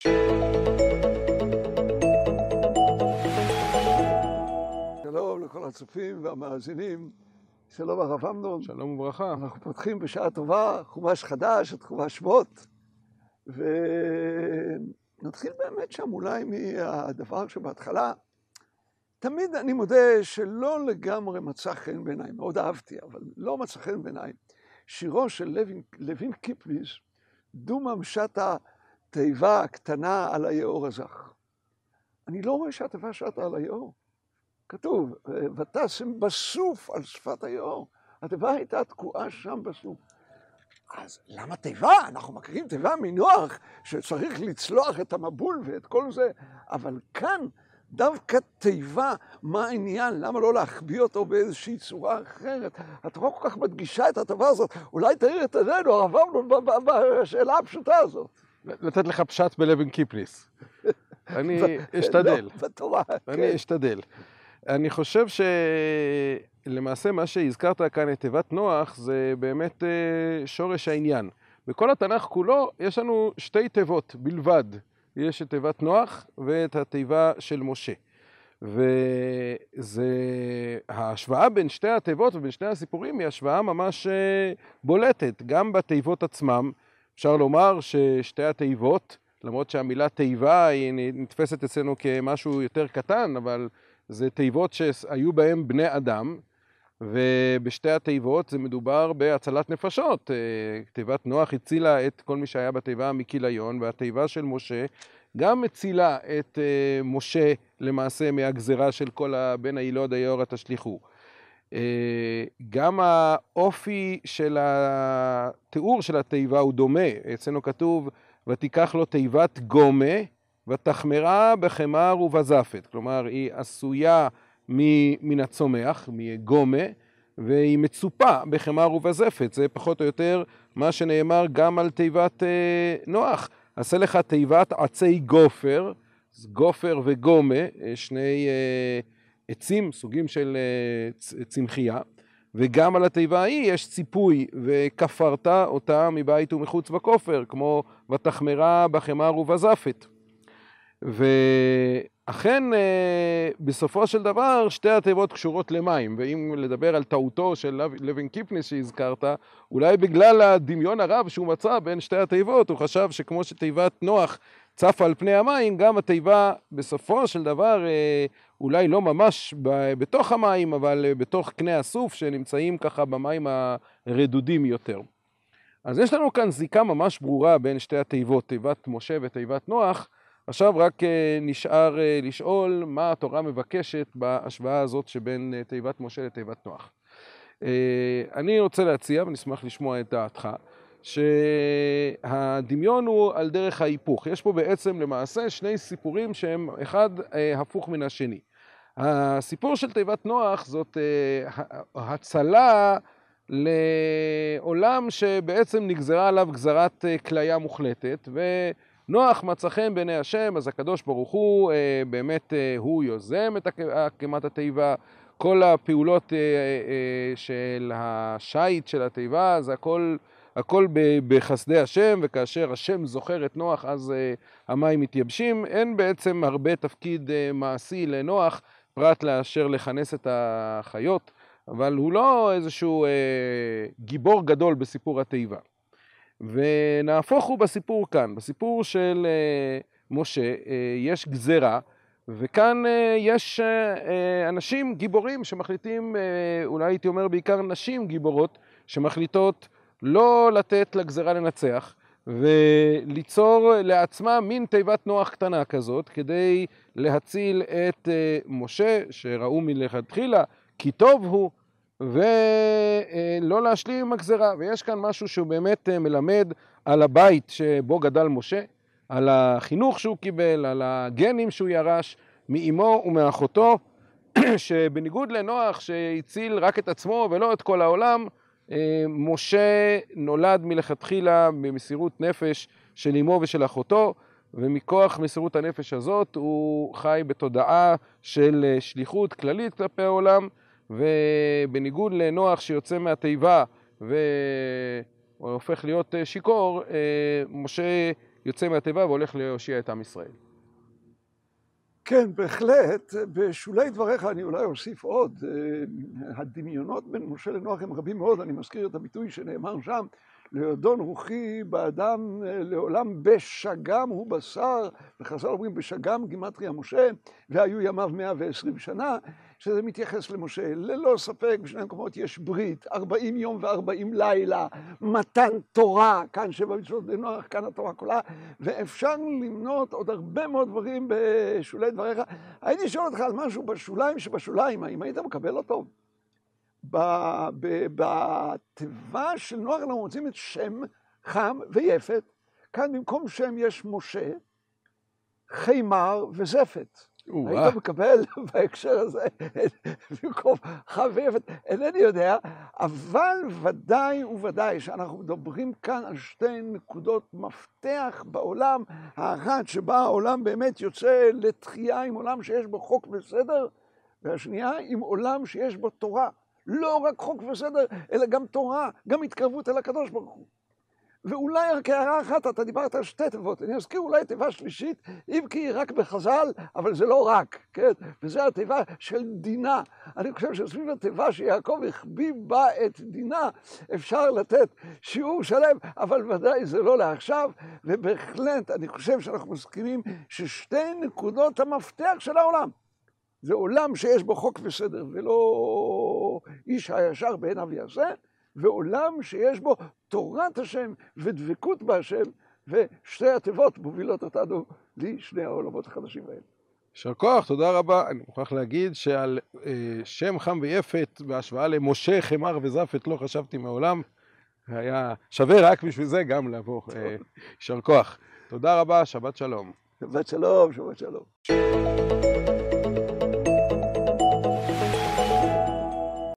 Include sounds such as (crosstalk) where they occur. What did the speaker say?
שלום לכל הצופים והמאזינים, שלום הרב אמנון. שלום וברכה. אנחנו פותחים בשעה טובה, חומש חדש, את חומש שמות, ונתחיל באמת שם אולי מהדבר שבהתחלה. תמיד אני מודה שלא לגמרי מצא חן בעיניי, מאוד אהבתי, אבל לא מצא חן בעיניי. שירו של לוין, לוין קיפליס, דומא משטה תיבה הקטנה על היאור הזך. אני לא רואה שהתיבה שטה על היאור. כתוב, ותשם בסוף על שפת היאור. התיבה הייתה תקועה שם בסוף. אז למה תיבה? אנחנו מכירים תיבה מנוח שצריך לצלוח את המבול ואת כל זה, אבל כאן דווקא תיבה, מה העניין? למה לא להחביא אותו באיזושהי צורה אחרת? את לא כל כך מדגישה את התיבה הזאת, אולי תאיר את עינינו, הרב אמנון, בשאלה הפשוטה הזאת. לתת לך פשט בלוין קיפליס. (laughs) אני אשתדל. לא, בתורה, אני כן. אשתדל. אני חושב שלמעשה מה שהזכרת כאן את תיבת נוח זה באמת אה, שורש העניין. בכל התנ"ך כולו יש לנו שתי תיבות בלבד. יש את תיבת נוח ואת התיבה של משה. וזה... ההשוואה בין שתי התיבות ובין שני הסיפורים היא השוואה ממש אה, בולטת. גם בתיבות עצמם אפשר לומר ששתי התיבות, למרות שהמילה תיבה היא נתפסת אצלנו כמשהו יותר קטן, אבל זה תיבות שהיו בהם בני אדם, ובשתי התיבות זה מדובר בהצלת נפשות. אה, תיבת נוח הצילה את כל מי שהיה בתיבה מכיליון, והתיבה של משה גם מצילה את אה, משה למעשה מהגזרה של כל הבן הילוד היאורה תשליכו. אה, גם האופי של התיאור של התיבה הוא דומה, אצלנו כתוב ותיקח לו תיבת גומה ותחמרה בחמר ובזפת, כלומר היא עשויה מן הצומח, מגומה, והיא מצופה בחמר ובזפת, זה פחות או יותר מה שנאמר גם על תיבת אה, נוח. עשה לך תיבת עצי גופר, גופר וגומה, שני אה, עצים, סוגים של אה, צמחייה, וגם על התיבה ההיא יש ציפוי, וכפרת אותה מבית ומחוץ בכופר, כמו ותחמרה בחמר ובזפת. ואכן בסופו של דבר שתי התיבות קשורות למים, ואם לדבר על טעותו של לוין קיפניס שהזכרת, אולי בגלל הדמיון הרב שהוא מצא בין שתי התיבות, הוא חשב שכמו שתיבת נוח צפה על פני המים, גם התיבה בסופו של דבר אולי לא ממש בתוך המים, אבל בתוך קנה הסוף שנמצאים ככה במים הרדודים יותר. אז יש לנו כאן זיקה ממש ברורה בין שתי התיבות, תיבת משה ותיבת נוח, עכשיו רק נשאר לשאול מה התורה מבקשת בהשוואה הזאת שבין תיבת משה לתיבת נוח. אני רוצה להציע, ונשמח לשמוע את דעתך, שהדמיון הוא על דרך ההיפוך. יש פה בעצם למעשה שני סיפורים שהם אחד הפוך מן השני. הסיפור של תיבת נוח זאת הצלה לעולם שבעצם נגזרה עליו גזרת כליה מוחלטת, ו... נוח מצא חן בעיני השם, אז הקדוש ברוך הוא, באמת הוא יוזם את הקמת התיבה, כל הפעולות של השיט של התיבה, זה הכל, הכל בחסדי השם, וכאשר השם זוכר את נוח, אז המים מתייבשים. אין בעצם הרבה תפקיד מעשי לנוח, פרט לאשר לכנס את החיות, אבל הוא לא איזשהו גיבור גדול בסיפור התיבה. ונהפוך הוא בסיפור כאן, בסיפור של משה יש גזרה וכאן יש אנשים גיבורים שמחליטים, אולי הייתי אומר בעיקר נשים גיבורות שמחליטות לא לתת לגזרה לנצח וליצור לעצמה מין תיבת נוח קטנה כזאת כדי להציל את משה שראו מלכתחילה כי טוב הוא ולא להשלים עם הגזרה. ויש כאן משהו שהוא באמת מלמד על הבית שבו גדל משה, על החינוך שהוא קיבל, על הגנים שהוא ירש מאימו ומאחותו, (clears throat) שבניגוד לנוח שהציל רק את עצמו ולא את כל העולם, משה נולד מלכתחילה במסירות נפש של אימו ושל אחותו, ומכוח מסירות הנפש הזאת הוא חי בתודעה של שליחות כללית כלפי העולם, ובניגוד לנוח שיוצא מהתיבה והופך להיות שיכור, משה יוצא מהתיבה והולך להושיע את עם ישראל. כן, בהחלט. בשולי דבריך אני אולי אוסיף עוד. הדמיונות בין משה לנוח הם רבים מאוד. אני מזכיר את הביטוי שנאמר שם, לידון רוחי באדם לעולם בשגם הוא בשר, וחז"ל אומרים בשגם גימטריה משה, והיו ימיו 120 שנה, שזה מתייחס למשה. ללא ספק, בשני המקומות יש ברית, 40 יום ו-40 לילה, מתן תורה, כאן שבע מצוות בנוח, כאן התורה כולה, ואפשר למנות עוד הרבה מאוד דברים בשולי דבריך. הייתי שואל אותך על משהו בשוליים שבשוליים, האם היית מקבל אותו? בתיבה של נוח אנחנו מוצאים את שם, חם ויפת. כאן במקום שם יש משה, חימר וזפת. היית מקבל (laughs) בהקשר הזה במקום חם ויפת, אינני יודע, אבל ודאי וודאי שאנחנו מדברים כאן על שתי נקודות מפתח בעולם, האחת שבה העולם באמת יוצא לתחייה עם עולם שיש בו חוק וסדר, והשנייה עם עולם שיש בו תורה. לא רק חוק וסדר, אלא גם תורה, גם התקרבות אל הקדוש ברוך הוא. ואולי רק הערה אחת, אתה דיברת על שתי תיבות, אני אזכיר אולי תיבה שלישית, אם כי היא רק בחז"ל, אבל זה לא רק, כן? וזה התיבה של דינה. אני חושב שסביב התיבה שיעקב החביא בה את דינה, אפשר לתת שיעור שלם, אבל ודאי זה לא לעכשיו, ובהחלט אני חושב שאנחנו מסכימים ששתי נקודות המפתח של העולם, זה עולם שיש בו חוק וסדר, ולא איש הישר בעיניו יעשה, ועולם שיש בו תורת השם ודבקות בהשם, ושתי התיבות מובילות אותנו לשני העולמות החדשים האלה. יישר כוח, תודה רבה. אני מוכרח להגיד שעל אה, שם חם ויפת בהשוואה למשה, חמר וזפת לא חשבתי מעולם. היה שווה רק בשביל זה גם לבוא. אה, יישר כוח. תודה רבה, שבת שלום. שבת שלום, שבת שלום.